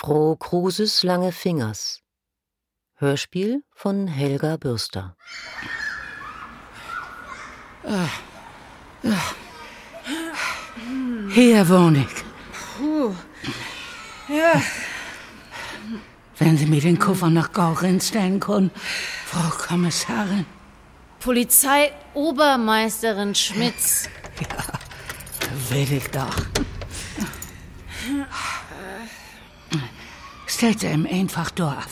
Froh Kruses lange Fingers. Hörspiel von Helga Bürster. Hier wohne ich. Puh. Ja, Wenn Sie mir den Koffer nach Gaurin stellen können, Frau Kommissarin. Polizeiobermeisterin Schmitz. Will ich doch. Stellt er ihm einfach durch.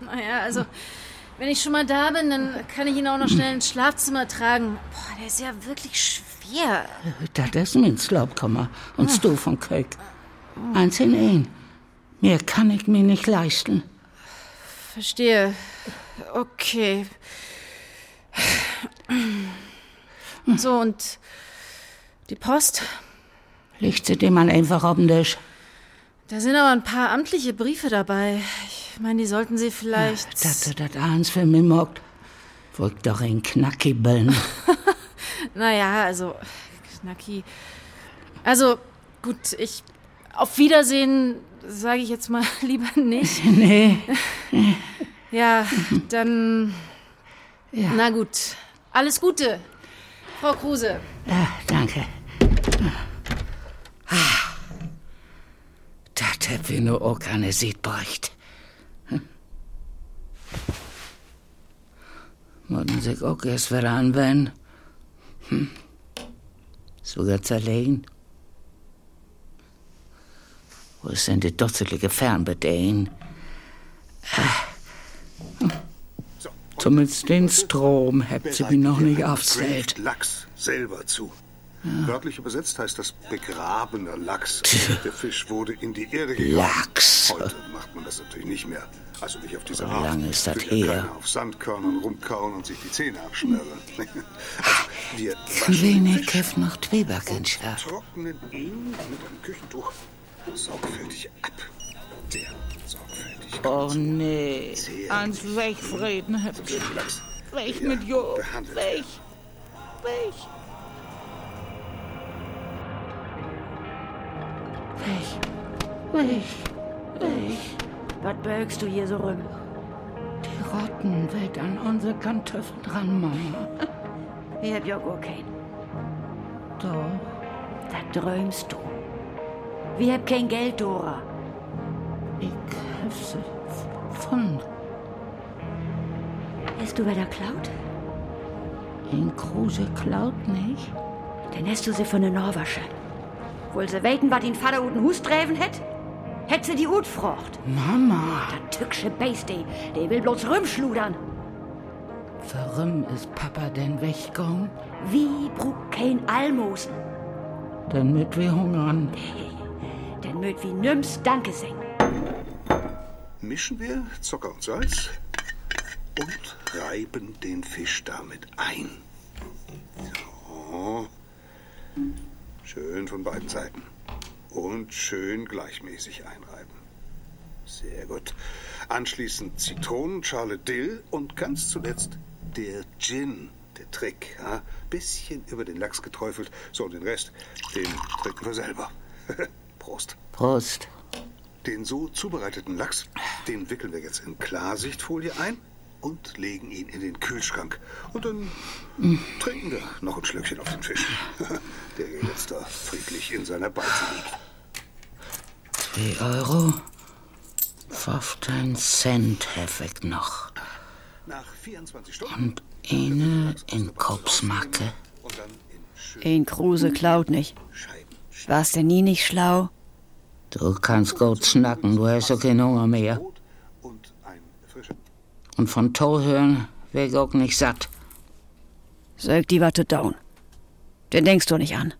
Naja, also, wenn ich schon mal da bin, dann kann ich ihn auch noch schnell ins Schlafzimmer tragen. Boah, der ist ja wirklich schwer. Das ist mein Slaubkammer und du von Köck. Eins in ein. Mehr kann ich mir nicht leisten. Verstehe. Okay. So, und die Post? Liegt sie dem mal einfach auf den Tisch. Da sind aber ein paar amtliche Briefe dabei. Ich meine, die sollten Sie vielleicht. Dass du das eins für mich mockt. Wollt doch ein Knacki bin. Naja, also, Knacki. Also, gut, ich. Auf Wiedersehen, sage ich jetzt mal lieber nicht. nee. Ja, dann. Ja. Na gut. Alles Gute, Frau Kruse. Ja, danke. Ah. Auch keine Seed bräucht. Hm. Motten sich auch erst wieder anwenden. Hm. Sogar zerlegen. Wo denn die dotzelige Fernbedienung? Zumindest den Strom habt sie mir noch nicht aufgestellt. Lachs selber zu. Wörtlich übersetzt heißt das begrabener Lachs. Der Fisch wurde in die Erde gegraben. Lachs. Heute macht man das natürlich nicht mehr. Also nicht auf diese Wie Art. lange ist das her? auf Sandkörnern rumkauen und sich die Zähne abschnörren. also wir noch Tweebacken scharf. trocknen ihn mit einem Küchentuch sorgfältig ab. Sehr sorgfältig. Oh nee, ans Wegfrieden. Lachs. Weg mit Jo. Weg. Weg. Weg. Weg. Weg. Was bölkst du hier so rum? Die Rotten wird an unsere Kantöffel dran, Mama. Ich hab ja gar keinen. Doch. Da träumst du. Wir hab kein Geld, Dora. Ich hab sie gefunden. Hast du wieder klaut? In Kruse klaut nicht. Dann hast du sie von der Norwasche. Wohl sie weiten, was den Vater uten Hus träven hätt? Hätt sie die Ut frocht. Mama. Der tücksche Beist, der, will bloß rumschludern. Warum ist Papa denn weggegangen? Wie brug kein Almosen. Damit wir hungern. Denn möt wie nüms Danke singen. Mischen wir Zucker und Salz und reiben den Fisch damit ein. So. Schön von beiden Seiten. Und schön gleichmäßig einreiben. Sehr gut. Anschließend Zitronenschale Dill und ganz zuletzt der Gin, der Trick. Ja? Bisschen über den Lachs geträufelt. So, den Rest, den trinken wir selber. Prost. Prost. Den so zubereiteten Lachs, den wickeln wir jetzt in Klarsichtfolie ein und legen ihn in den Kühlschrank. Und dann trinken wir noch ein Schlückchen auf den Fisch, der jetzt da friedlich in seiner Beize liegt. Zwei Euro. 15 Cent ich noch. Nach 24 Stunden Und eine in Kopfsmacke. und dann in Kruse klaut nicht. Warst du nie nicht schlau? Du kannst gut schnacken, du hast doch keinen Hunger mehr. Brot und ein frischer. Und von Tohören wär ich auch nicht satt. Sag die Watte down. Den denkst du nicht an.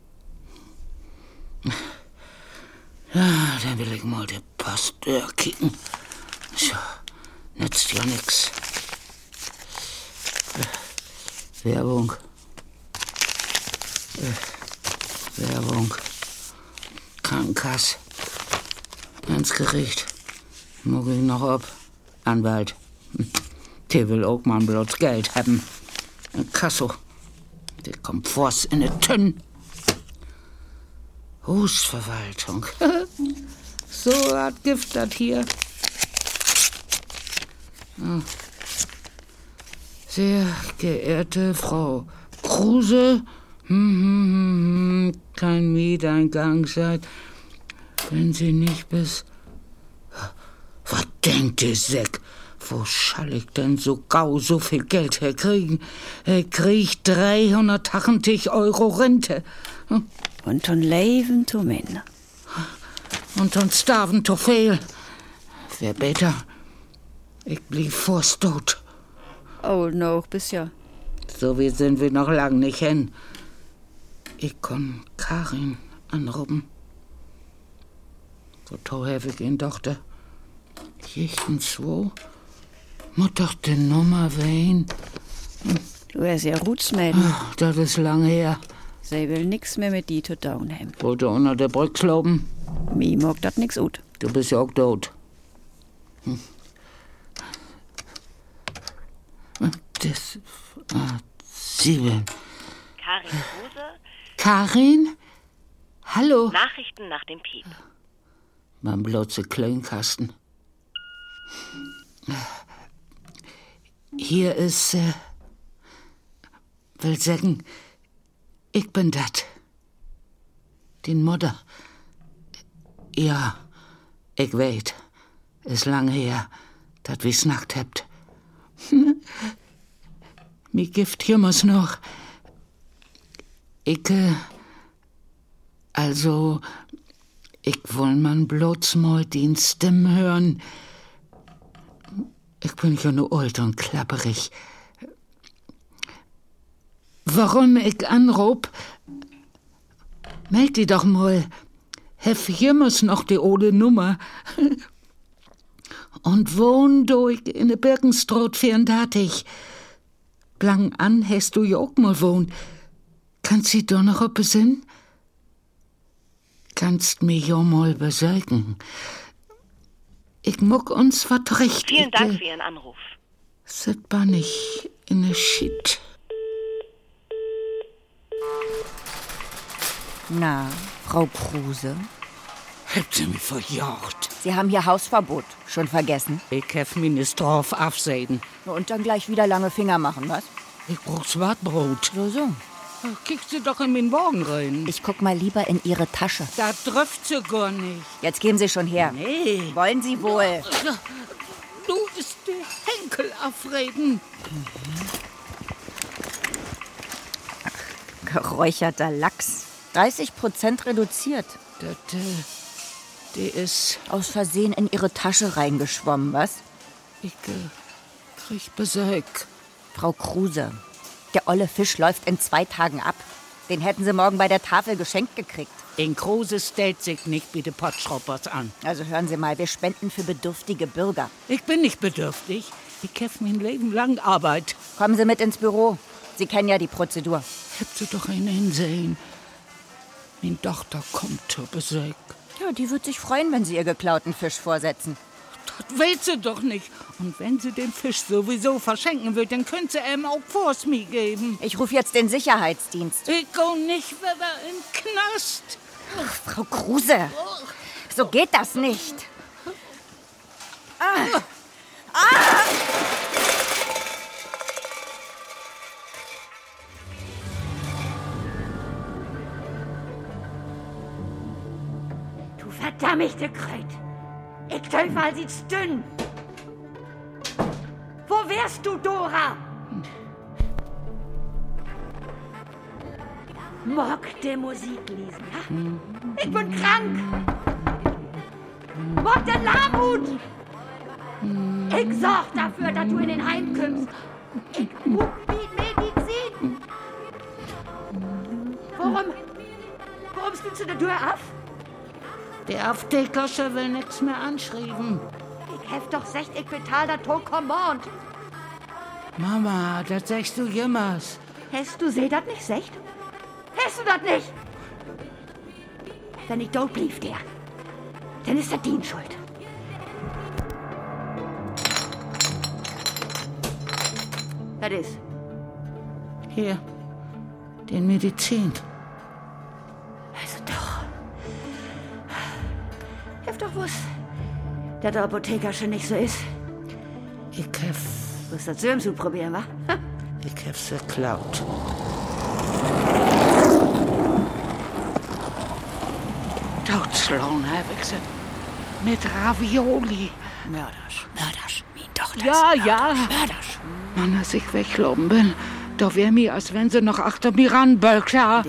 Ja, dann will ich mal die Post durchkicken. So, nützt ja nix. Äh, Werbung. Äh, Werbung. Krankenkasse. Ins Gericht. Ich noch ab. Anwalt. Der will auch mal bloß Geld haben. Ein Kasso. Der kommt vors in ne Tünn. Hausverwaltung. So hat Gift das hier. Ah. Sehr geehrte Frau Kruse, hm, hm, hm, kein Mieteingang seid, wenn Sie nicht bis... Was denkt ihr, Säck? Wo schall ich denn so gau so viel Geld herkriegen? Ich krieg 380 Euro Rente. Hm? Und ton Leben zu Männer. Und ton Starven zu viel. Wär besser. Ich blieb vor's tot. Oh, noch bis ja. So wie sind wir noch lang nicht hin. Ich kann Karin anrufen. So toll habe ich ihn Tochter. Jichten zwei. Muss doch die Nummer wehen. Du hast ja Rutsmäden. Ach, das ist lang her. Sie will nix mehr mit die zu tun haben. Wollte unter der Brücke laufen. Mi mag dat nix ut. Du bist ja auch tot. Hm. Das ah, sieben. Karin Kruse, Karin? Hallo? Nachrichten nach dem Piep. Mein bloße Kleinkasten. Hier ist, äh, will sagen, ich bin dat. Den Mutter. Ja, ich weet. Ist lang her, dat wie snackt hebt. Mi Gift jümmers noch. Ich, äh, also, ich woll man bloß mal den Stimm hören. Ich bin ja nur alt und klapperig. Warum ich anruf? Meld die doch mal. Hef jemals noch die ole Nummer. Und wohn du in der Birkenstraat 34. Lang an hast du ja auch mal wohnt. Kannst sie doch noch besinnen? Kannst mich ja mal besorgen. Ich muck uns wat recht. Vielen ich, Dank für Ihren Anruf. Sit ba nicht in ne Shit. Na, Frau Kruse? Habt ihr mich verjagt? Sie haben hier Hausverbot. Schon vergessen? Ich hef mich nicht drauf absehen. Und dann gleich wieder lange Finger machen, was? Ich brauch Swartbrot. So, so. Kickst du doch in meinen Wagen rein. Ich guck mal lieber in Ihre Tasche. Da trifft sie gar nicht. Jetzt geben Sie schon her. Nee. Wollen Sie wohl? Du ist der Henkel aufreden. Geräucherter Lachs. 30 Prozent reduziert. Das, äh, die ist, Aus Versehen in Ihre Tasche reingeschwommen, was? ich äh, krieg Besuch. Frau Kruse, der olle Fisch läuft in zwei Tagen ab. Den hätten Sie morgen bei der Tafel geschenkt gekriegt. In Kruse stellt sich nicht bitte Potschroppers an. Also hören Sie mal, wir spenden für bedürftige Bürger. Ich bin nicht bedürftig. Ich hef mein Leben lang Arbeit. Kommen Sie mit ins Büro. Sie kennen ja die Prozedur. Habt ihr doch einen hinsehen. Meine Tochter kommt zu Besuch. Ja, die wird sich freuen, wenn Sie ihr geklauten Fisch vorsetzen. Das will sie doch nicht. Und wenn sie den Fisch sowieso verschenken will, dann könnte sie ihm auch vors mir geben. Ich rufe jetzt den Sicherheitsdienst. Ich geh nicht wieder den Knast. Frau Kruse, so geht das nicht. Du verdammte Kreut. Ich Teufel sieht's dünn. Wo wärst du, Dora? Mock de Musik lesen, ja? Ich bin krank. Mock de Lahmut. Ich sorg dafür, dass du in den Heim kommst. Ich buch mit Medizin. Warum? Warum spielst du die Tür auf? Der Apothekersche will nichts mehr anschreiben. Ich hef doch secht, ich betal da to Command. Mama, das sagst du jemals. Hast du seh dat nicht, secht? Hast du dat nicht? Wenn ich tot blieb, der, dann ist der Dien schuld. Was ist? Hier, den Medizin. Doch, wo's der der Apotheker schon nicht so ist. Ich hab, Wirst das selbst zu probieren, wa? ich hab sie geklaut. Totschlagen hab ich sie. Mit Ravioli. Mörders, Mörders, wie doch das. Ja, ja. Mörders. Mann, als ich weggelaufen bin, da wär mir, als wenn sie noch achter mir ranbölkt, ja.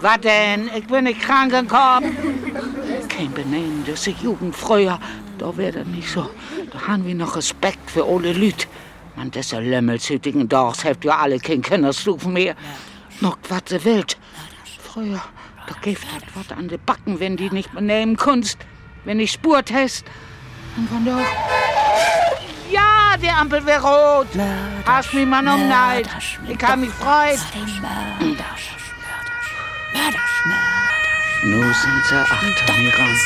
Was denn? Ich bin nicht krank im Kopf. Kein Benehmen, das ist Jugend früher. Da wär das nicht so. Da haben wir noch Respekt für alle Lüt. Man, das Lämmelshütigen Dorfs habt ja alle kein Kinderstufen mehr. Noch was sie wild. Früher, da gibt das was an die Backen, wenn die nicht benehmen kunst. Wenn ich spurt hast. Und von doch. Ja, die Ampel wär rot. Hast mich mal um Neid. Ich kann mich freuen. Mörders, Mörders, Mörders, Mörders. Nun sind sie achter mir ran.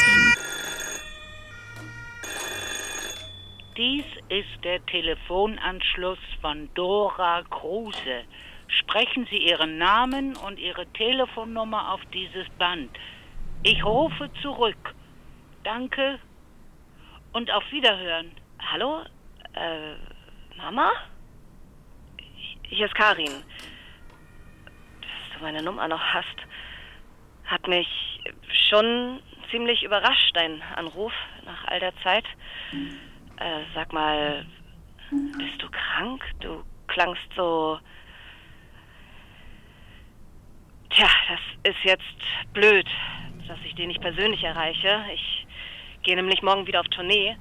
Dies ist der Telefonanschluss von Dora Kruse. Sprechen Sie Ihren Namen und Ihre Telefonnummer auf dieses Band. Ich rufe zurück. Danke und auf Wiederhören. Hallo? Äh, Mama? Hier ist Karin. Dass du meine Nummer noch hast, hat mich schon ziemlich überrascht, dein Anruf nach all der Zeit. Äh, sag mal, bist du krank? Du klangst so. Tja, das ist jetzt blöd, dass ich den nicht persönlich erreiche. Ich gehe nämlich morgen wieder auf Tournee.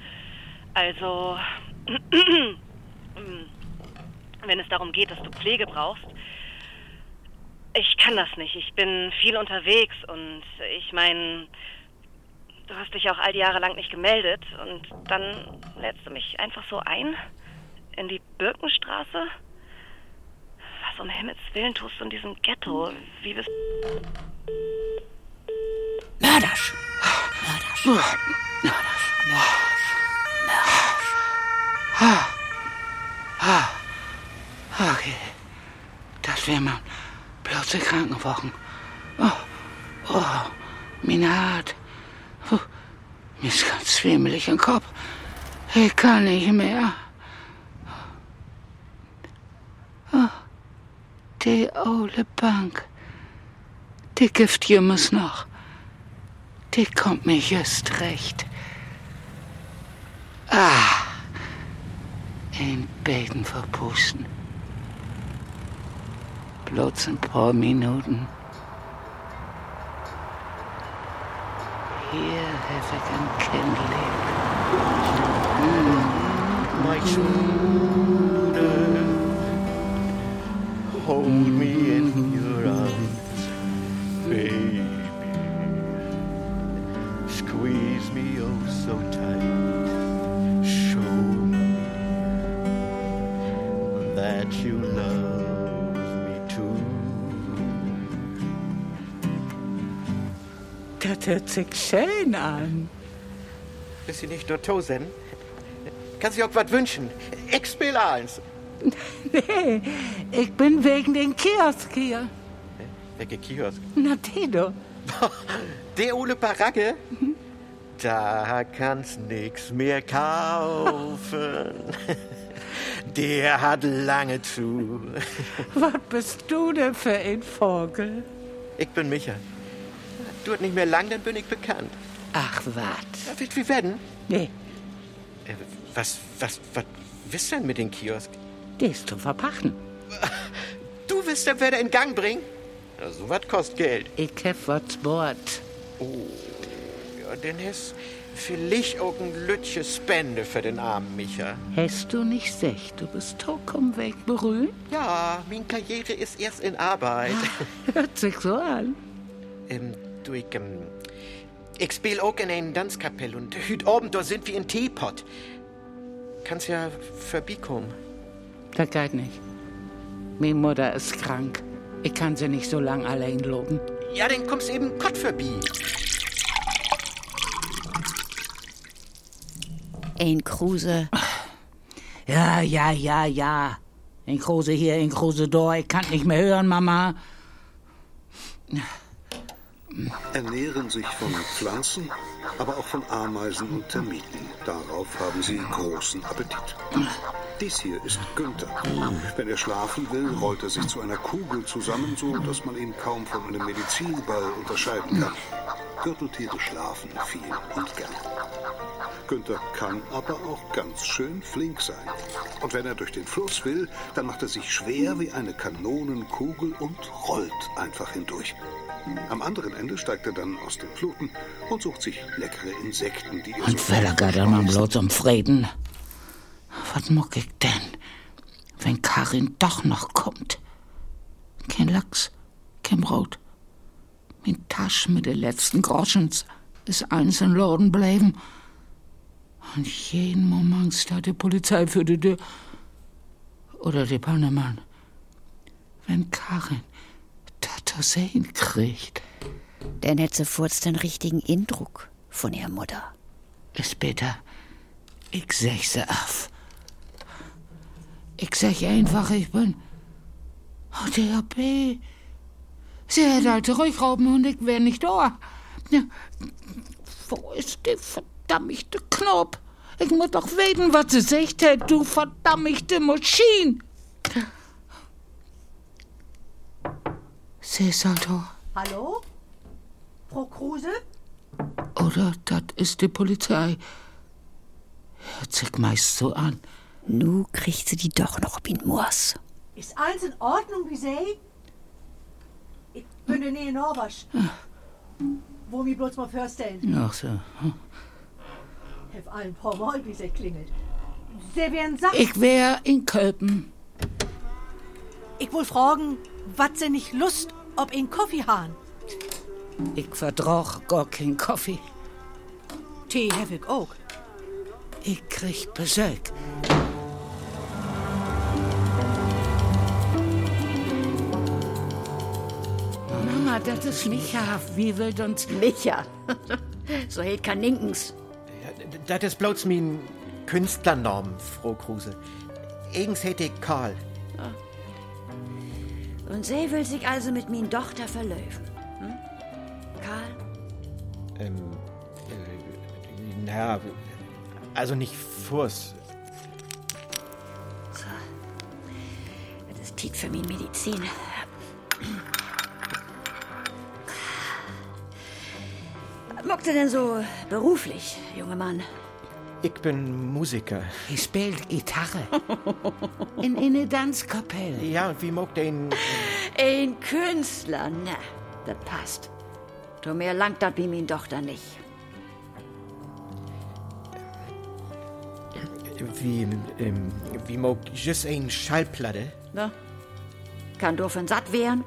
Also, wenn es darum geht, dass du Pflege brauchst, ich kann das nicht. Ich bin viel unterwegs und ich meine, du hast dich auch all die Jahre lang nicht gemeldet und dann lädst du mich einfach so ein in die Birkenstraße. Was um Himmels Willen tust du in diesem Ghetto? Wie bist Mörders. Okay. Das wär man plötzlich krank geworden. Oh, oh, meine Haut. Oh, mir ist ganz schwimmelig im Kopf. Ich kann nicht mehr. Oh, die alte Bank. Die Gift muss noch. Die kommt mir just recht. Ah, ein Beten verpusten. Bloß ein paar Minuten. Hier habe ich ein Kind mm-hmm. my shoulder. Hold me in your arms, baby. Squeeze me oh so tight. Show me that you love Das hört sich schön an. Bist du nicht nur Tosen? Kannst du dir auch was wünschen? Ich spiele eins. Nee, ich bin wegen den Kiosk hier. Welche Kiosk? Na, Tito. Der Ole Baracke? Da kannst nix mehr kaufen. Der hat lange zu. Was bist du denn für ein Vogel? Ich bin Micha. Du nicht mehr lang, dann bin ich bekannt. Ach, was? Ja, wir werden? Nee, Äh, Was, was, was wisst denn mit dem Kiosk? der ist zum Verpachten. Du wirst den wieder in Gang bringen? Ja, so was kostet Geld. Ich hab was Bord. Ja, denn es vielleicht auch ein Lütche Spende für den armen Micha. Hast du nicht secht, du bist vollkommen weg berühmt? Ja, meine Karriere ist erst in Arbeit. Hört sich so an. ähm, du, ich, ähm, ich spiel auch in einer Tanzkapelle und heute Abend da sind wir in Teepot. Kannst ja vorbeikommen. Das geht nicht. Meine Mutter ist krank. Ich kann sie nicht so lang allein loben. Ja, dann kommst eben Gott vorbei. Ein Kruse. Ja, ja, ja, ja. In Kruse hier, in Kruse da. Ich kann nicht mehr hören, Mama. Ernähren sich von Pflanzen, aber auch von Ameisen und Termiten. Darauf haben sie großen Appetit. Dies hier ist Günther. Wenn er schlafen will, rollt er sich zu einer Kugel zusammen, so dass man ihn kaum von einem Medizinball unterscheiden kann. Gürteltiere schlafen viel und gern. Günther kann aber auch ganz schön flink sein. Und wenn er durch den Fluss will, dann macht er sich schwer wie eine Kanonenkugel und rollt einfach hindurch. Am anderen Ende steigt er dann aus den Fluten und sucht sich leckere Insekten, die er Und so will er mal bloß um Frieden. Was muck ich denn, wenn Karin doch noch kommt? Kein Lachs, kein Brot. Mein Tasch mit den letzten Groschens ist einzeln Laden bleiben. Und jeden Moment steht die Polizei für die Tür. Oder die Pannemann. Wenn Karin das zu sehen kriegt. Dann hätte sie furzt den richtigen Eindruck von ihrer Mutter. Ist bitter. Ich sag sie auf. Ich sag einfach, ich bin ODAP. Sie hätte halt zurückrauben und ich wär nicht da. Wo ist der verdammte Knopf? Ich muss doch wissen, was sie sagt hat, du verdammte Maschine. Da. Hallo? Frau Kruse? Oder das ist die Polizei. Hört sich meist so an. Nu kriegt sie die doch noch ob ihn Moors. Ist alles in Ordnung, wie Sie? Ich bin in der Nähe Norwasch. Wo mir bloß mal vorstellen. Ach so. Hef allen paar Mal, wie sie klingelt. Sie werden sagen. Ich wär in Kölpen. Ich will fragen, wat sie nicht Lust ob in Kaffee haben. Ich verdrach gar keinen Kaffee. Tee hef ich auch. Ich krieg Besuch. Mama, das ist Micha. Wie will uns... Micha. so hält kein Ninkens. Das ist bloß mein Künstlernamen, Frau Kruse. Eigens hätte ich Karl. Und sie will sich also mit min Tochter verlöwen. Hm? Karl? Ähm, äh, naja, also nicht Furs. Das ist Tiet für min Medizin. Mockt ihr denn so beruflich, junger Mann? Ich bin Musiker. Ich spielt Gitarre. In eine Tanzkapelle. Ja, wie mag den. Ein Künstler, na, das passt. Du mir langt das wie min Tochter nicht. Wie, ähm, wie mag just ein Schallplatte? Na? Kann doofen satt werden?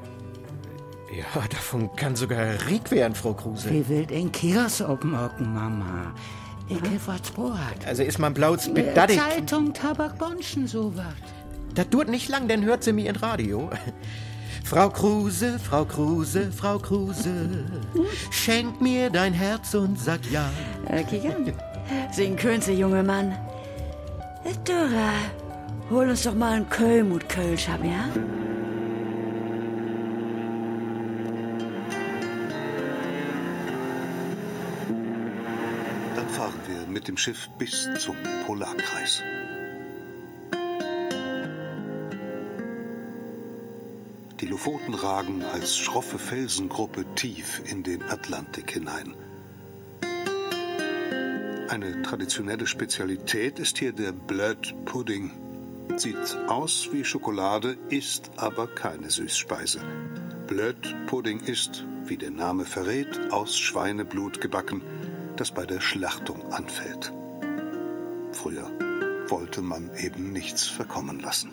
Ja, davon kann sogar Riek werden, Frau Kruse. Wie will den Kiosk aufmachen, Mama? Also ist man blaut Äh, bedattig. Zeitung, Tabak, Bonschen, sowas. Das dauert nicht lang, dann hört sie mir in Radio. Frau Kruse, Frau Kruse, Frau Kruse, schenk mir dein Herz und sag ja. Äh, kick an. Sing Künste, junge Mann. Äh, Dora, hol uns doch mal einen Kölmut Kölsch ab, ja? Mit dem Schiff bis zum Polarkreis. Die Lofoten ragen als schroffe Felsengruppe tief in den Atlantik hinein. Eine traditionelle Spezialität ist hier der Blood Pudding. Sieht aus wie Schokolade, ist aber keine Süßspeise. Blood Pudding ist, wie der Name verrät, aus Schweineblut gebacken, das bei der Schlachtung anfällt. Früher wollte man eben nichts verkommen lassen.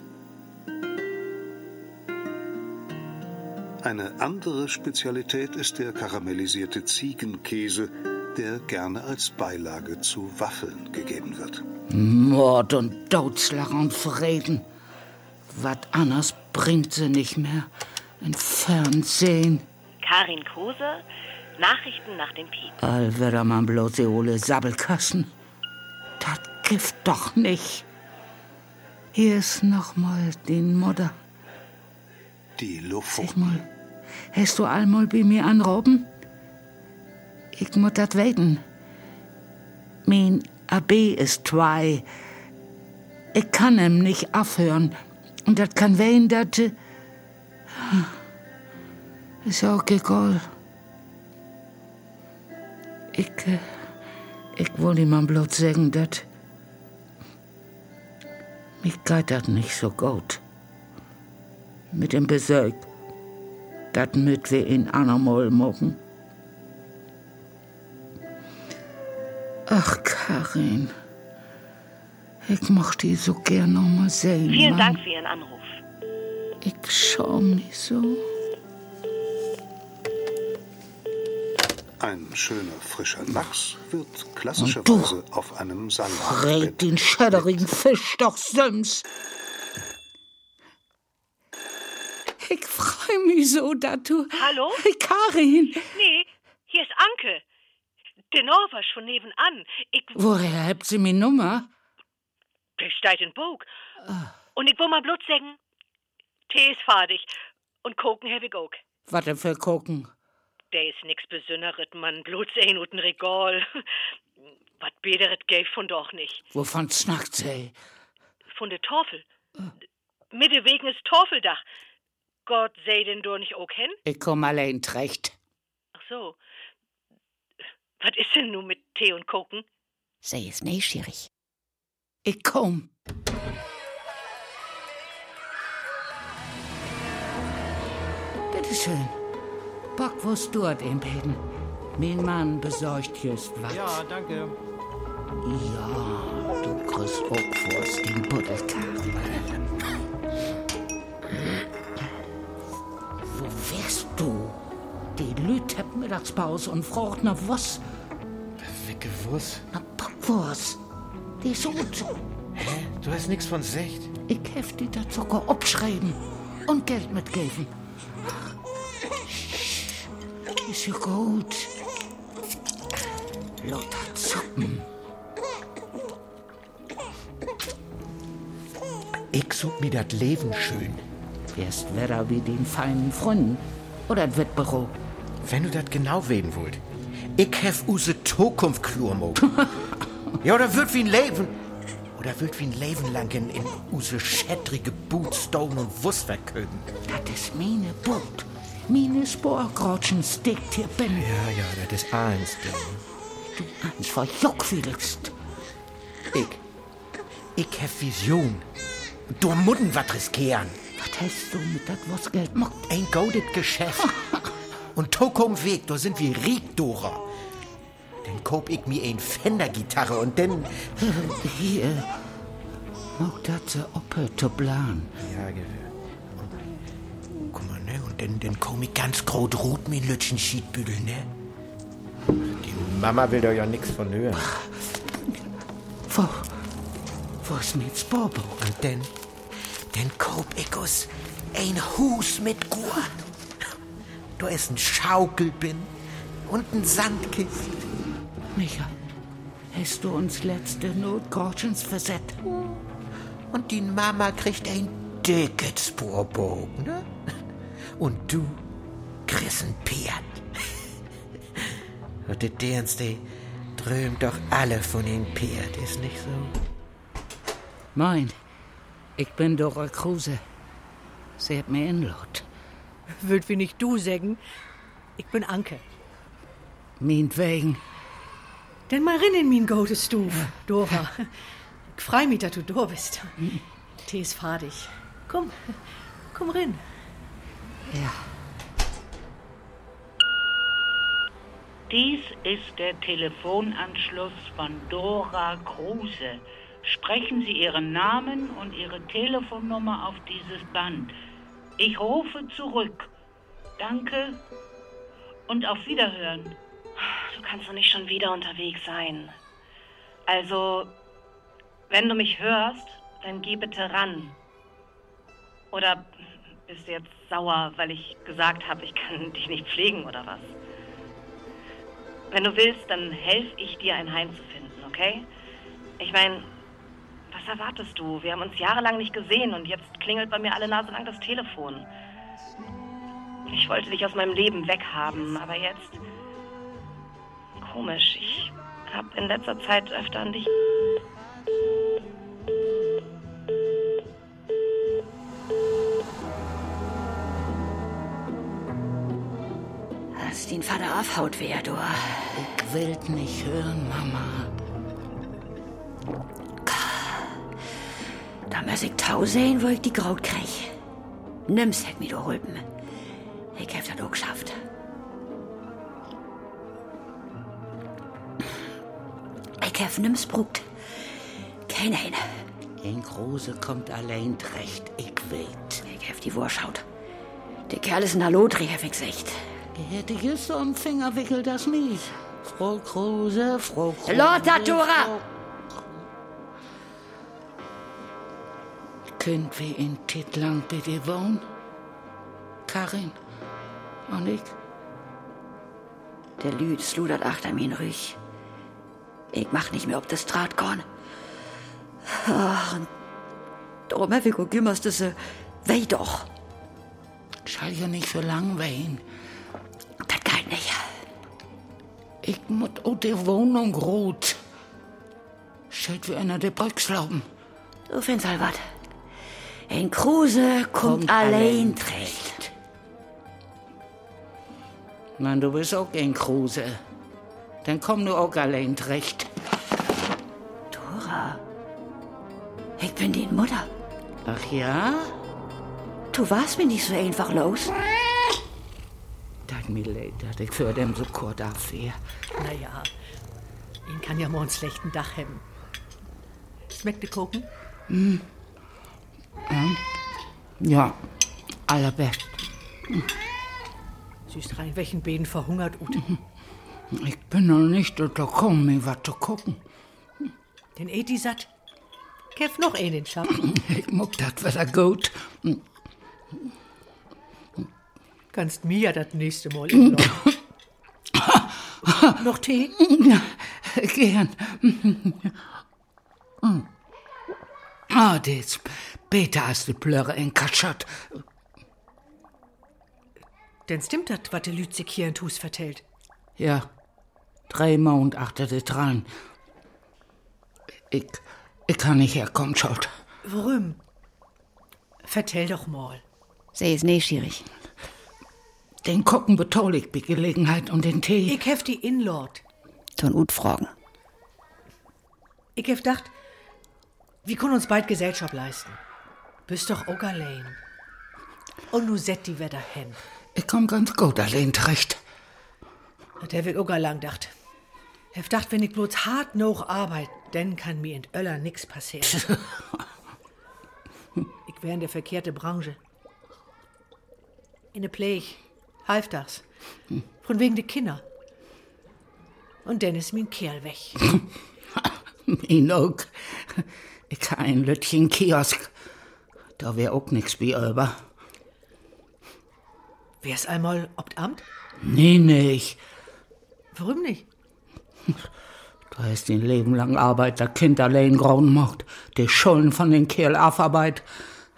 Eine andere Spezialität ist der karamellisierte Ziegenkäse, der gerne als Beilage zu Waffeln gegeben wird. Mord und Totschlag und Frieden. Was anderes bringt sie nicht mehr. Ein Fernsehen. Karin Kruse, Nachrichten nach dem Piep. All wieder man bloß die ole Sabbelkassen. Das Gift doch nicht. Hier ist noch mal die Mutter. Die Sag Lofoten. mal, hast du einmal bei mir anroben? Ich muss das weten. Mein AB ist zwei. Ich kann ihm nicht aufhören. Und das kann wehen, dass. Ist auch egal. Ich. äh, Ich wollte ihm bloß sagen, dass. Mich geht das nicht so gut. Mit dem Besuch. Das müssen wir in andermal machen. Ach, Karin. Ich möchte die so gern noch mal sehen. Vielen Mann. Dank für Ihren Anruf. Ich schaum nicht so. Ein schöner, frischer Lachs wird klassischerweise auf einem Salat. Red den schäderigen Fisch doch Sims. Ich freu mich so, dass du. Hallo? Karin, Nee, hier ist Anke. Der Norwasch von nebenan. Ich woher habt sie mir Nummer? der steht in Bog. Und ich will mal bloß sagen, Tee ist fertig. Und koken habe ich auch. Was denn für gucken? Der ist nix Besonderes, man. Bloß ein und ein Regal. Was Bederet gäb von doch nicht. Wovon snackt sie? Von der Torfel. Mitte wegen ist Torfeldach. Gott sei denn du nicht auch hin? Ich komm allein trecht. Ach so. Was ist denn nun mit Tee und Koken? Sie ist neugierig. Ich komm. Bitteschön. Bockwurst dort im Beten. Mein Mann besorgt just was. Ja, danke. Ja, du kriegst Bockwurst in Buddelkarren. Wo wärst du? Die Lüt hat Mittagspause und fragt nach was? Wicke Wuss. Na, Bockwurst. Die ist gut. Hä? Du hast nichts von Secht? Ich hef die da sogar abschreiben und Geld mitgeben. Ist ja gut. Lothar Zuppen. Ich such mir das Leben schön. Erst Wetter wie den feinen Freunden. Oder das Wettbüro. Wenn du das genau weten wollt. Ich hef use Zukunft klurmo. ja, oder wird wie ein Leben. Oder wird wie ein Leben lang in, use schädrige Bootstone und Wuss verköben. Das ist meine Boot. Meine Sporgrotschen steckt hier bin. Ja, ja, das ist eins. Du eins verjuckwilligst. Ich. Ich hef Vision. Du Mutten wat riskieren. Was heißt du mit dat was Geld macht? Ein goldet Geschäft. Und Tokum Weg, da sind wir Riekdorer. Dann kauf ich mir ein Fender-Gitarre und dann. Hier. Dat se oppe zu plan. Ja, guck mal, ne? Und dann, dann komm ich ganz grot rot mit Lütschen Schiedbüdel, ne? Die Mama will da ja nix von hören. Wo, wo ist mein Sporbo? Und dann, dann kauf ich uns ein Hus mit Gur. Da ist ein Schaukelbin und ein Sandkist. Micha, hast du uns letzte Notgroschens versetzt? Und die Mama kriegt ein dickes Sporbogen, ne? Und du kriegst ein Pferd. Und die Dirns, die drömt doch alle von den Pferd, ist nicht so? Moin, ich bin Dora Kruse. Sie hat mir inlot. Würd wie nicht du sagen. Ich bin Anke. Meinetwegen. Denn mal rein in min gute Stuf, Dora. Ich freu mich, dass du da bist. Tee ist fertig. Komm, komm rein. Ja. Dies ist der Telefonanschluss von Dora Kruse. Sprechen Sie Ihren Namen und Ihre Telefonnummer auf dieses Band. Ich rufe zurück. Danke und auf Wiederhören. Du kannst doch nicht schon wieder unterwegs sein. Also, wenn du mich hörst, dann geh bitte ran. Oder bist du jetzt sauer, weil ich gesagt habe, ich kann dich nicht pflegen oder was? Wenn du willst, dann helfe ich dir, ein Heim zu finden, okay? Ich meine, was erwartest du? Wir haben uns jahrelang nicht gesehen und jetzt klingelt bei mir alle Nase lang das Telefon. Ich wollte dich aus meinem Leben weghaben, aber jetzt. Komisch. Ich habe in letzter Zeit öfter an dich. Lass den Vater aufhaut, wer du. Ich will's nicht hören, Mama. Da muss ich tau sehen, wo ich die Kraut krieg. Nimm's, hätt mir du hulpen. Ich hab das auch geschafft. Ich hab nimm's brugt. Keine eine. Ein Kruse kommt allein recht, ich weet. Ich hab die Wurschaut. Der Kerl ist ein Hallodri, hab ich gesagt. Hätte ich so am Finger wickelt das nicht. Frau Kruse, Frau Kruse. Lothar, Dora! Könnt wir in Titlang bitte wohnen? Karin und ich? Der Lüd sludert achter mir ruhig. Ich mach nicht mehr ob das Drahtkorn. Ach, und darum hab ich auch gimmers das äh, weh doch. Schall ja nicht für lang wehen. Das geht nicht. Ich muss auch die Wohnung rot. Schalt wie einer der Brückslauben. Du findest halt wat. Ein Kruse kommt, allein recht. Mann, du bist auch ein Kruse. Dann komm du auch allein recht. Dora, ich bin die Mutter. Ach ja? Du warst mir nicht so einfach los. Tut mir leid, dass ich für dem so kurz abwehr. Naja, ihn kann ja mal einen schlechten Dach haben. Schmeckt die Koken? Ja, allerbest. Süß rein, welchen Beden verhungert Ute. Ich bin noch nicht dazu gekommen, mir was zu gucken. Den Eti satt. Kev noch einen in Schatten. Ich muck das wieder gut. Kannst mir ja das nächste Mal Noch Tee? Ja, gern. Ah, das ist besser als die Plörre in Katschat. Denn stimmt das, was der Lützig hier in Tus vertellt. Ja, drei Monate achter der dran. Ich, ich kann nicht herkommen, schaut. Warum? Vertell doch mal. Sie ist neugierig. Den Kocken betol ich bei Gelegenheit und den Tee. Ich hef die Inlord. Ton Ut fragen. Ich hef gedacht, wir können uns bald Gesellschaft leisten. Bist doch auch allein. Und nu set die Wetter hin. Ich komm ganz gut allein recht. Der wird auch lang dacht. Hef dacht, wenn ich bloß hart noch arbeit, dann kann mir in Öller nix passieren. ich wär in der verkehrte Branche. In der Pflege, halftags. Von wegen der Kinder. Und dann ist mein Kerl weg. Mein auch. Ich ha ein Lütchen Kiosk. Da wär auch nix bei über. Wär's einmal obt Amt? Nee, nicht. Warum nicht? Da ist den Leben lang Arbeit der Kind allein grauen macht. Die Schulden von den Kerl Aufarbeit.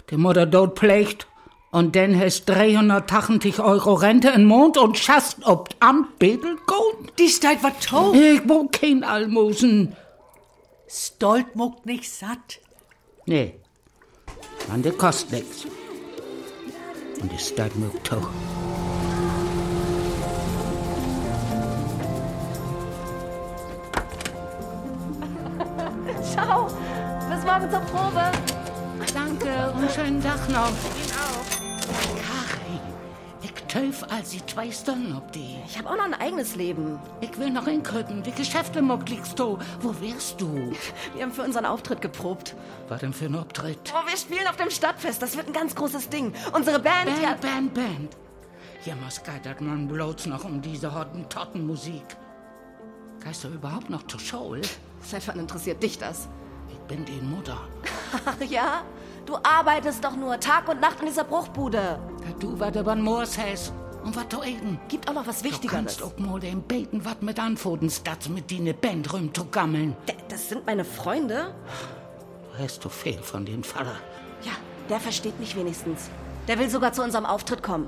Die Mutter dort pflegt. Und dann hast 380 Euro Rente im Mond und schast ob Amt bedelt gut. Die steigt wat to. Ich wo kein Almosen. Stolt muckt nicht satt. Nee. Man, der kostet nix. Und ist das mögt auch. Ciao. Bis morgen zur Probe. Danke und schönen Tag noch. Ihnen auch. Karin, ich töf als ich zwei Stunden ob die. Ich habe auch noch ein eigenes Leben. Ich will noch in Köppen. Die Geschäfte muck liegst du. Wo wärst du? Wir haben für unseren Auftritt geprobt. Was denn für ein Auftritt? Oh, wir spielen auf dem Stadtfest. Das wird ein ganz großes Ding. Unsere Band, Band, ja, Band, Band. Hier muss geitert man bloß noch um diese Hottentottenmusik. Geist du überhaupt noch zur Schule? Seit wann interessiert dich das? Ich bin die Mutter. Ach ja? Du arbeitest doch nur Tag und Nacht in dieser Bruchbude. Du, was über den Moors hast. Und was du eben. Gibt auch noch was Du Wichtigeres. kannst auch mal dem beten, was mit anfoten, statt mit die Band rüm zu gammeln. D- Das sind meine Freunde. Du hast du viel von dem Vater. Ja, der versteht mich wenigstens. Der will sogar zu unserem Auftritt kommen.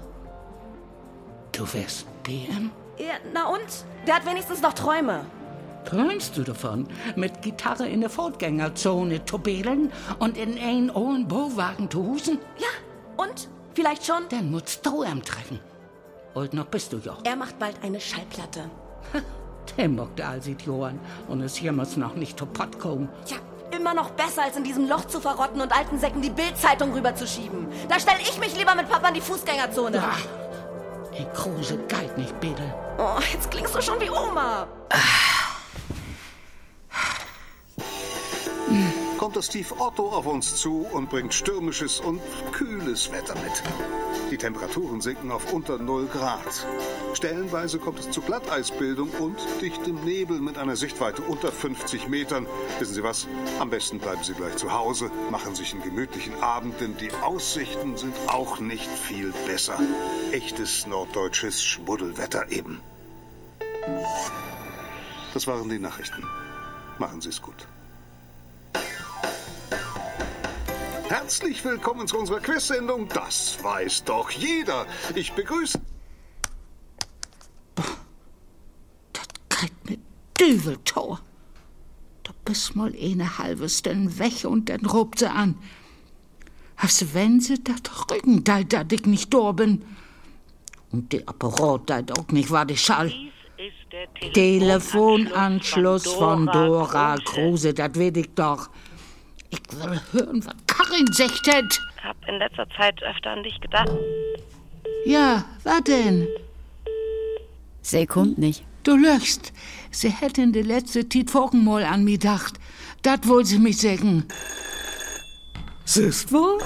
Du wärst DM? Ja, na und? Der hat wenigstens noch Träume. Träumst du davon, mit Gitarre in der Fortgängerzone zu bädeln und in einen hohen Bauwagen zu husen? Ja, und? Vielleicht schon? Dann musst du ihm treffen. Und noch bist du ja. Er macht bald eine Schallplatte. Der mochte also Johann und es hier muss noch nicht zu Pott kommen. Tja, immer noch besser, als in diesem Loch zu verrotten und alten Säcken die Bildzeitung rüberzuschieben. Da stelle ich mich lieber mit Papa in die Fußgängerzone. Ja. In Kruse galt nicht, Bedel. Oh, jetzt klingst du schon wie Oma. Kommt das Tief Otto auf uns zu und bringt stürmisches und kühles Wetter mit. Die Temperaturen sinken auf unter 0 Grad. Stellenweise kommt es zu Glatteisbildung und dichtem Nebel mit einer Sichtweite unter 50 Metern. Wissen Sie was? Am besten bleiben Sie gleich zu Hause, machen sich einen gemütlichen Abend, denn die Aussichten sind auch nicht viel besser. Echtes norddeutsches Schmuddelwetter eben. Das waren die Nachrichten. Machen Sie es gut. Herzlich willkommen zu unserer Quiz-Sendung. Das weiß doch jeder. Ich begrüße. Das kriegt mit Düveltor. Du bist mal eine halbes denn weg und dann robt sie an. Hast wenn sie dat Rücken, da dat ich nicht da bin. Und der Apparat, dat auch nicht war die Schall. Telefonanschluss von Dora Kruse, das weet ich doch. Ich will hören, was Karin sagt. hat. Hab in letzter Zeit öfter an dich gedacht. Ja, was denn? Sie kommt nicht. Du lügst. Sie hätte in der letzten Zeit vorhin mal an mich gedacht. Das wollte sie mich sagen. Siehst du?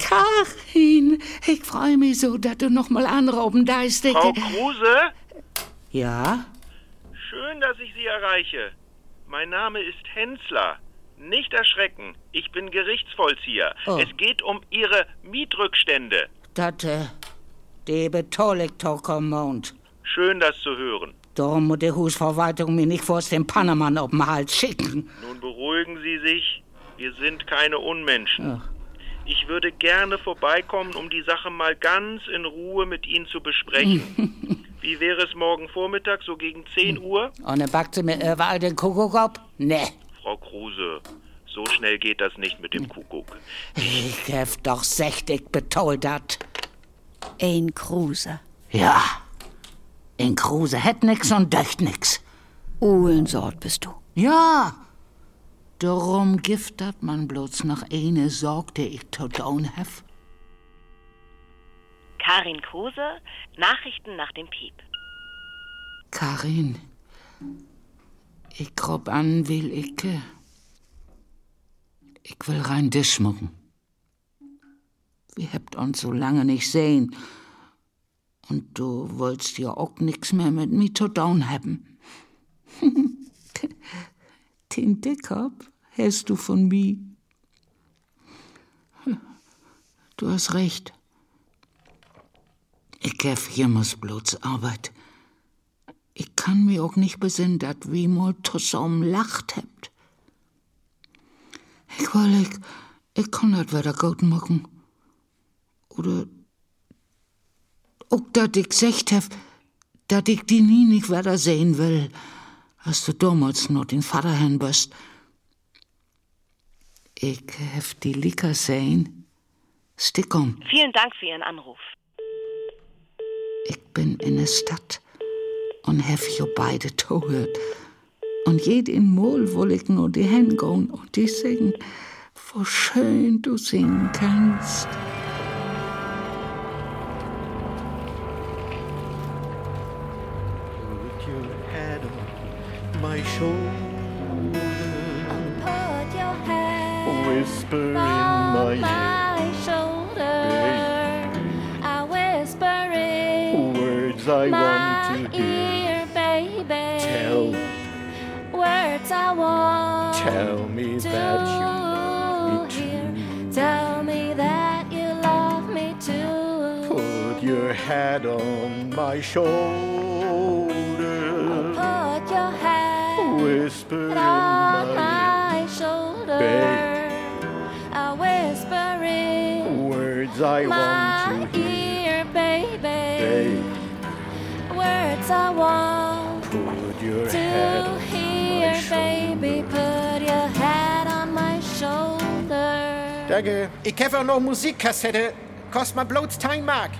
Karin, ich freue mich so, dass du noch mal anrauben darfst. Frau Kruse? Ja? Schön, dass ich Sie erreiche. Mein Name ist Hensler. Nicht erschrecken, ich bin Gerichtsvollzieher. Oh. Es geht um Ihre Mietrückstände. Äh, die am Mond. Schön, das zu hören. Darum muss die Husverwaltung mir nicht vor dem Pannemann auf den Hals schicken. Nun beruhigen Sie sich. Wir sind keine Unmenschen. Ach. Ich würde gerne vorbeikommen, um die Sache mal ganz in Ruhe mit Ihnen zu besprechen. Wie wäre es morgen Vormittag, so gegen 10 Uhr? Und dann backt sie mir überall den Kuckuck ab? Nee. Frau Kruse, so schnell geht das nicht mit dem Kuckuck. Ich hab doch sechtig betollt dat. Ein Kruse. Ja. In Kruse hätt nix und döcht nix. Uhlensort bist du. Ja. Darum giftet man bloß noch eine Sorg, die ich to down hef. Karin Kruse, Nachrichten nach dem Piep. Karin, ich grob an will ich. äh, Ich will rein dich schmucken. Wir habt uns so lange nicht sehen. Und du wolltest ja auch nix mehr mit mir zu down haben. Den Dickhop hast du von mir. Du hast recht. Ich hab hier muss bloß Arbeit. Ich kann mir auch nicht besinnen, dat wie mal zusammen lacht habt. Ich will, ich, ich kann das wieder gut machen. Oder auch, dat ich gesagt hab, dat ich die nie nicht wieder sehen will, als du damals noch den Vater hin bist. Ich hab die Licker sehen. Stick um. Vielen Dank für Ihren Anruf. Ich bin in der Stadt und hab jo beide gehört. Und jeden Mal will ich nur die hingehen und die singen, wo schön du singen kannst. Put your head on my shoulder. Put your head Whisper in on my my shoulder. I whisper ear in words I want tell me to that you love me too. Tell me that you love me too. Put your head on my shoulder. Put your head Whisper in on my my shoulder. Babe. I whisper in words I my want to hear. ear, baby. Babe. Words I want Danke. Ich habe auch noch Musikkassette. Kostet mal bloß 10 Mark.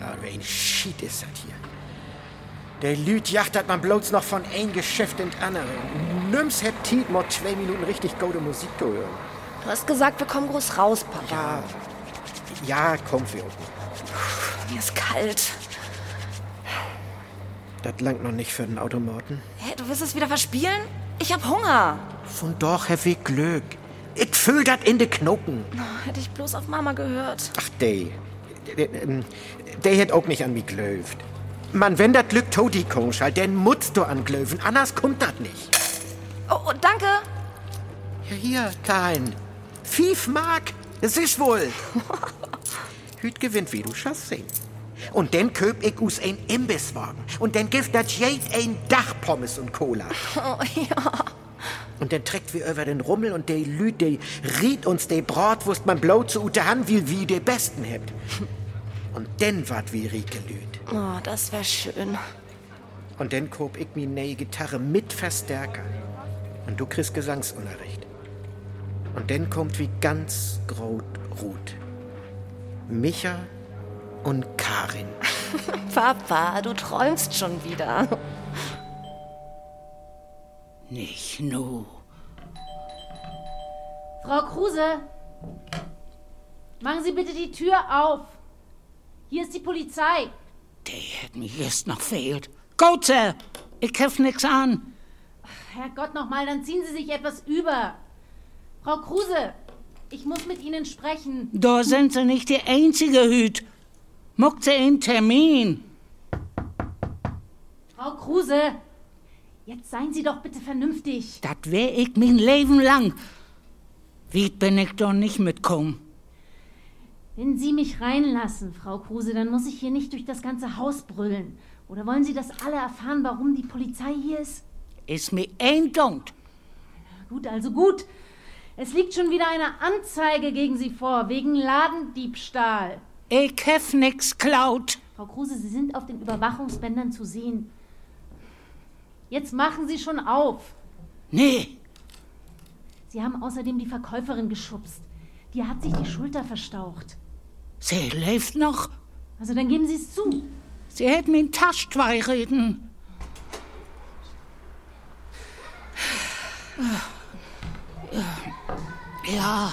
Ah, ein Shit ist das hier. Der Lüd jachtet man bloß noch von ein Geschäft ins andere. Nimm's hebt Tiet mal zwei Minuten richtig gute Musik zu hören. Du hast gesagt, wir kommen groß raus, Papa. Ja, komm für uns. Mir ist kalt. Das langt noch nicht für den Automaten. Hä, du willst es wieder verspielen? Ich hab Hunger. Von doch ich Glück. Ich fühl dat in de Knochen. Oh, hätte ich bloß auf Mama gehört. Ach, der. Der, ähm, der hätt auch nicht an mich glöft. Man, wenn dat Glück Toti kommst, halt, dann musst du anglöfen, anders kommt dat nicht. Oh, oh danke. Ja, hier, kein. Fief Mark, es ist wohl. Hüt gewinnt, wie du schaffst sehen. Und dann köp ich us ein Imbisswagen. Und dann gibt dat jed ein Dachpommes und Cola. Oh, ja. Und dann trägt wir über den Rummel und de Lüd, de riet uns de Bratwurst man blau zu ute Hand will, wie de besten hebt. Und dann wart wie Rieke Lüd. Oh, das wär schön. Und dann koop ich mi neue Gitarre mit Verstärker. Und du kriegst Gesangsunterricht. Und dann kommt wie ganz grot Ruth. Micha und Karin. Papa, du träumst schon wieder. Nicht nu. Frau Kruse, machen Sie bitte die Tür auf. Hier ist die Polizei. Der hätt mich erst noch fehlt. Gotze, ich hef nix an. Herrgott nochmal, dann ziehen Sie sich etwas über. Frau Kruse, ich muss mit Ihnen sprechen. Da sind Sie nicht die einzige Hüt. Muckt Sie einen Termin. Frau Kruse, jetzt seien Sie doch bitte vernünftig. Dat wär ich mein Leben lang. Wie bin ich doch nicht mitkommen? Wenn Sie mich reinlassen, Frau Kruse, dann muss ich hier nicht durch das ganze Haus brüllen. Oder wollen Sie das alle erfahren, warum die Polizei hier ist? Ist mir ein Dunkt. Gut, also gut. Es liegt schon wieder eine Anzeige gegen Sie vor, wegen Ladendiebstahl. Ich hef nix klaut. Frau Kruse, Sie sind auf den Überwachungsbändern zu sehen. Jetzt machen Sie schon auf. Nee, Sie haben außerdem die Verkäuferin geschubst. Die hat sich die Schulter verstaucht. sie lebt noch. Also dann geben Sie es zu. Sie hätt mir in Tasch zwei reden. Ja,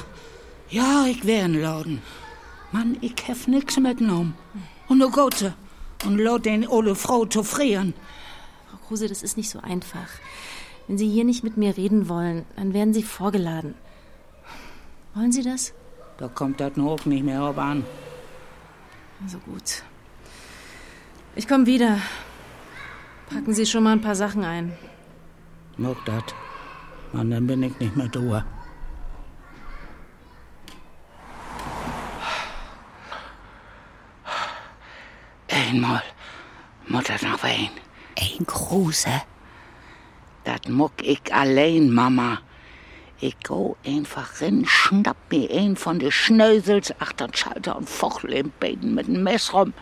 ja, ich wär in Laden. Mann, ich hef nix mitgenommen. Und nu Gotze. Und laut den ole Frau zu frieren. Kruse, das ist nicht so einfach. Wenn Sie hier nicht mit mir reden wollen, dann werden Sie vorgeladen. Wollen Sie das? Da kommt das auch nicht mehr auf an. Also gut. Ich komme wieder. Packen Sie schon mal ein paar Sachen ein. Mag dat. Mann, dann bin ich nicht mehr da. Einmal Mutter noch ein. Ein Kruse. Dat muck ich allein, Mama. Ich go einfach rin, schnapp mir ein von de Schnösels achter Schalter und fuchl im Bein mit dem Mess rum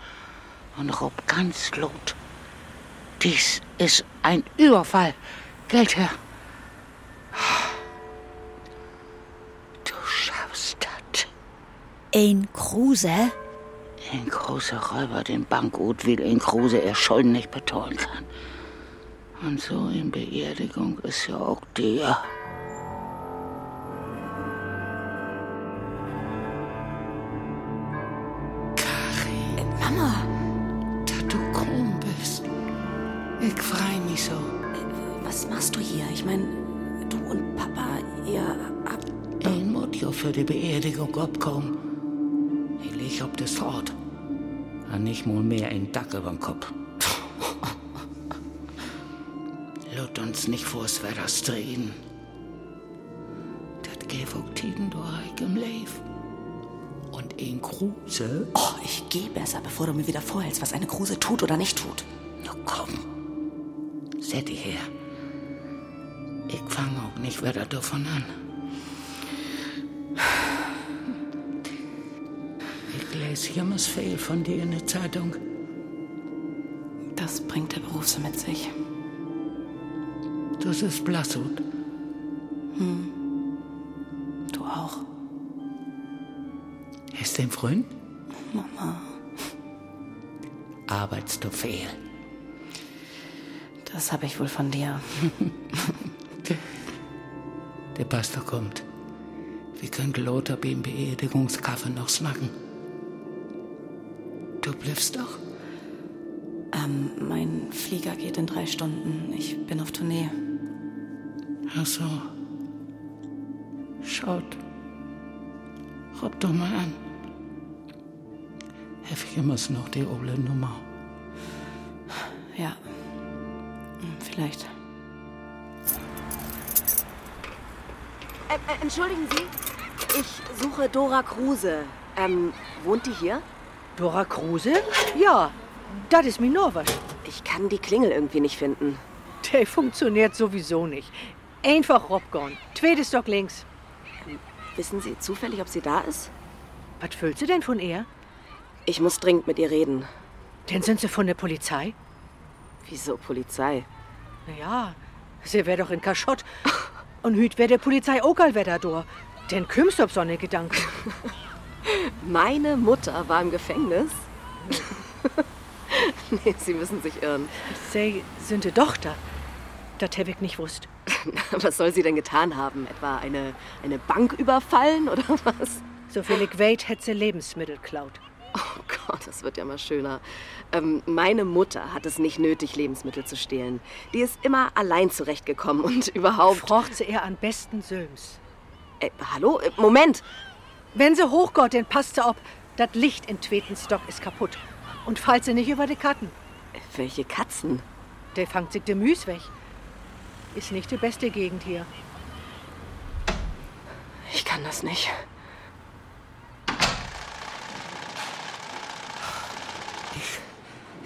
und rob ganz laut. Dies ist ein Überfall. Geld her. Du schaffst das. Ein Kruse? Ein großer Räuber den Bankgut will ein Kruse er Schulden nicht bezahlen kann. Und so in Beerdigung ist ja auch der. Mama, Da du krumm bist. Ich freu mich so. was machst du hier? Ich meine, du und Papa, ihr habt... Ein muss ja für die Beerdigung abkommen. Ich leg auf das Rad. Und nicht mal mehr ein Dack übern Kopf. Lot uns nicht vors Wetters drehen. Das gäbe auch Tiden durch im Leben. Und ein Kruse? Oh, ich geh besser, bevor du mir wieder vorhältst, was eine Kruse tut oder nicht tut. Na komm. Seh dich her. Ich fang auch nicht wieder davon an. Jemals viel von dir in der Zeitung. Das bringt der Beruf so mit sich. Das ist Blassut. Hm. Du auch. Ist dein Freund? Mama. Arbeitst du viel? Das habe ich wohl von dir. Der Pastor kommt. Wir können Lothar beim Beerdigungskaffee noch snacken. Du bleibst doch? Ähm, mein Flieger geht in drei Stunden. Ich bin auf Tournee. Ach so. Schaut. Rob doch mal an. Heftig immer noch die oble Nummer. Ja. Hm, Vielleicht. Äh, Ä- ä- entschuldigen Sie, ich suche Dora Kruse. Ähm, wohnt die hier? Dora Kruse? Ja, das ist mir nur was. Ich kann die Klingel irgendwie nicht finden. Der funktioniert sowieso nicht. Einfach Robgon. Zweites Stock links. Wissen Sie zufällig, ob sie da ist? Was füllst du denn von ihr? Ich muss dringend mit ihr reden. Denn sind sie von der Polizei? Wieso Polizei? Naja, sie wär doch in Kaschott. Und hüt wär der Polizei all da. Denn kümmst ob so eine Gedanken. Meine Mutter war im Gefängnis? nee, Sie müssen sich irren. Sie sind die Tochter. Das hab ich nicht wusst. Was soll sie denn getan haben? Etwa eine, eine Bank überfallen oder was? Soviel ich weet, hätt sie Lebensmittel klaut. Oh Gott, das wird ja mal schöner. Ähm, meine Mutter hat es nicht nötig, Lebensmittel zu stehlen. Die ist immer allein zurechtgekommen und überhaupt. Frocht sie eher an besten Söms. Äh, hallo? Äh, Moment! Wenn sie hochgeht, dann passt sie ob. Das Licht in Twetenstock ist kaputt. Und falls sie nicht über die Katten. Welche Katzen? Der fangt sich de Müs weg. Ist nicht die beste Gegend hier. Ich kann das nicht.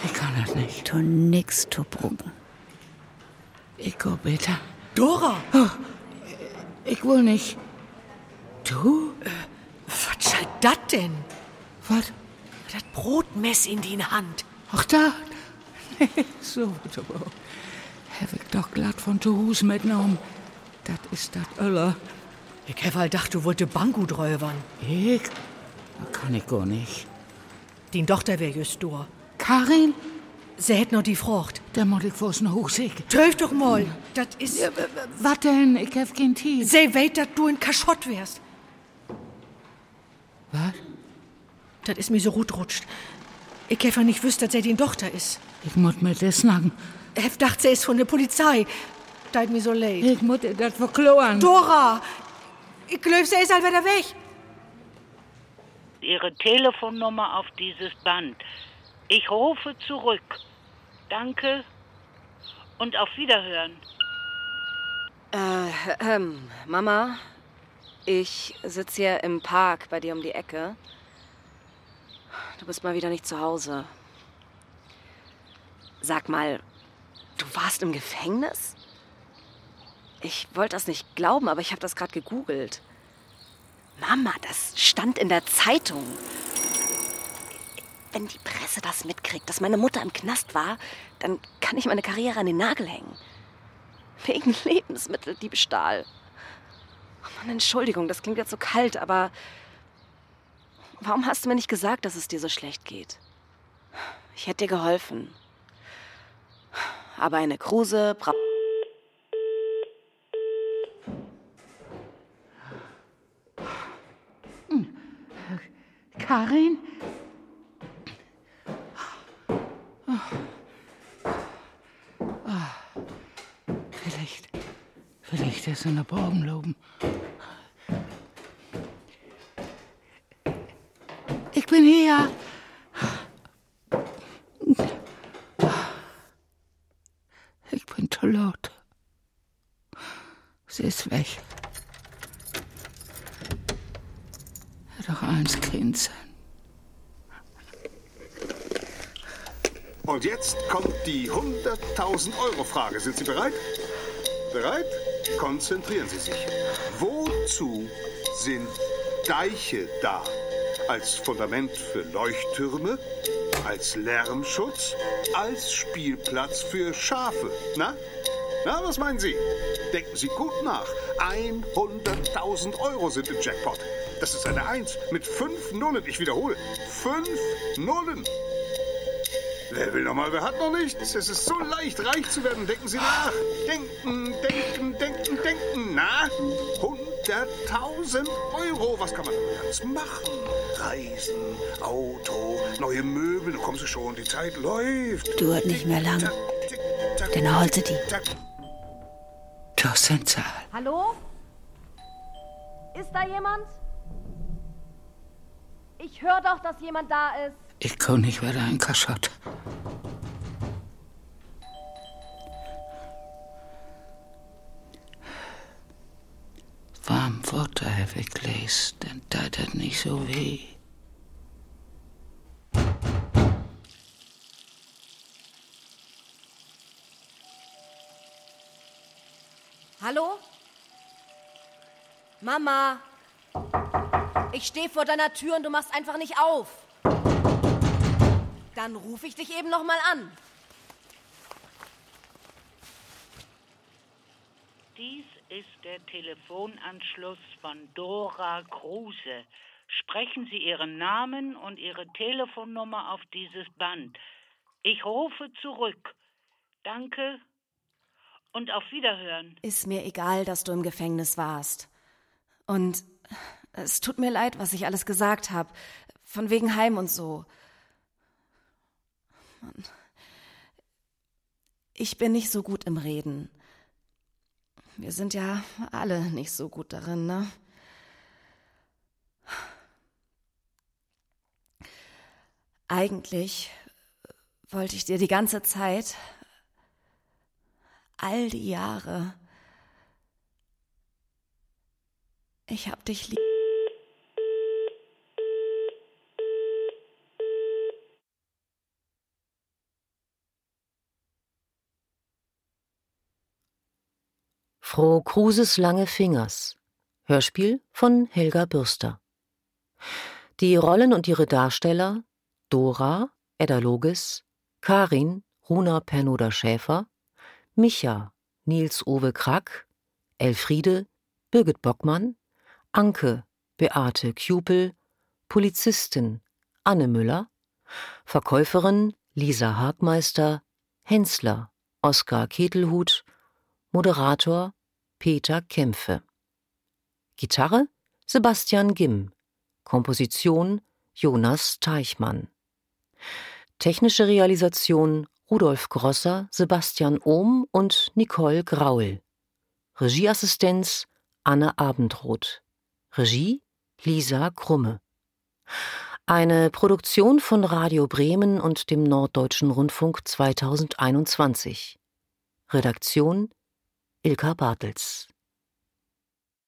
Ich kann das nicht. Tu nix, tu Brucken. Ich go bitte. Dora! Oh, ich will nicht. Du? Soll das denn? Was? Das Brotmess in die Hand. Ach da. so aber. Hab ich doch glatt von zu Hus mitgenommen. Das ist das Öller. Ich hab halt gedacht, du wollte Banggut räubern. Ich? Das kann ich gar nicht. Die Tochter wär just du. Karin? Sie hätt noch die Frucht. Da muss ich was noch hochsehen. Töf doch mal. Das ist. Ja, was denn? Ich hab kein Tee. Sie weet, dass du in Kaschott wärst. Was? Das ist mir so gut rutscht. Ich ja nicht wüsst, dass sie die Tochter ist. Ich muss mit das snacken. Ich gedacht, sie ist von der Polizei. Das mir so leid. Ich muss das verkloren. Dora! Ich glaub, sie ist halt wieder weg. Ihre Telefonnummer auf dieses Band. Ich rufe zurück. Danke und auf Wiederhören. Äh, ähm, Mama, ich sitze hier im Park bei dir um die Ecke. Du bist mal wieder nicht zu Hause. Sag mal, du warst im Gefängnis? Ich wollte das nicht glauben, aber ich habe das gerade gegoogelt. Mama, das stand in der Zeitung. Wenn die Presse das mitkriegt, dass meine Mutter im Knast war, dann kann ich meine Karriere an den Nagel hängen. Wegen Lebensmitteldiebstahl. Oh Mann, Entschuldigung, das klingt jetzt so kalt, aber warum hast du mir nicht gesagt, dass es dir so schlecht geht? Ich hätte dir geholfen. Aber eine Kruse bra Karin? Vielleicht, vielleicht ist er in der Bogenloben. Ich bin hier. Ich bin zu. Sie ist weg. Doch eins Kind sein. Und jetzt kommt die 100.000 Euro Frage. Sind Sie bereit? Bereit? Konzentrieren Sie sich. Wozu sind Deiche da? Als Fundament für Leuchttürme? als Lärmschutz, als Spielplatz für Schafe. Na? Na, was meinen Sie? Denken Sie gut nach. 100.000 Euro sind im Jackpot. Das ist eine Eins mit fünf Nullen. Ich wiederhole, fünf Nullen. Wer will noch mal, wer hat noch nichts? Es ist so leicht, reich zu werden. Denken Sie nach. Denken, denken, denken, denken. Na? 100.000 Euro. Was kann man damit alles machen? Reisen, Auto, neue Möbel. Du kommst schon, die Zeit läuft. Dauert nicht mehr lang. Dann erholt sie die. Tosenza. Hallo? Ist da jemand? Ich höre doch, dass jemand da ist. Ich kann nicht weiter in Kaschott. Warm Wasser habe ich gelesen, dann tat das nicht so weh. Hallo? Mama? Ich stehe vor deiner Tür und du machst einfach nicht auf. Dann rufe ich dich eben noch mal an. Dies ist der Telefonanschluss von Dora Kruse. Sprechen Sie Ihren Namen und Ihre Telefonnummer auf dieses Band. Ich rufe zurück. Danke und auf Wiederhören. Ist mir egal, dass du im Gefängnis warst. Und es tut mir leid, was ich alles gesagt habe. Von wegen Heim und so. Mann. Ich bin nicht so gut im Reden. Wir sind ja alle nicht so gut darin, ne? Eigentlich wollte ich dir die ganze Zeit, all die Jahre, ich hab dich lieb. Frau Kruses lange Fingers. Hörspiel von Helga Bürster. Die Rollen und ihre Darsteller Dora, Edda Logis, Karin, Runa Pernoda Schäfer, Micha, Nils Owe Krack, Elfriede, Birgit Bockmann, Anke, Beate Kjupel, Polizistin Anne Müller, Verkäuferin Lisa Hagmeister, Hensler Oskar Ketelhut, Moderator Peter Kämpfe. Gitarre Sebastian Gimm. Komposition Jonas Teichmann. Technische Realisation Rudolf Grosser, Sebastian Ohm und Nicole Graul. Regieassistenz Anne Abendroth. Regie Lisa Krumme. Eine Produktion von Radio Bremen und dem Norddeutschen Rundfunk 2021. Redaktion Ilka Bartels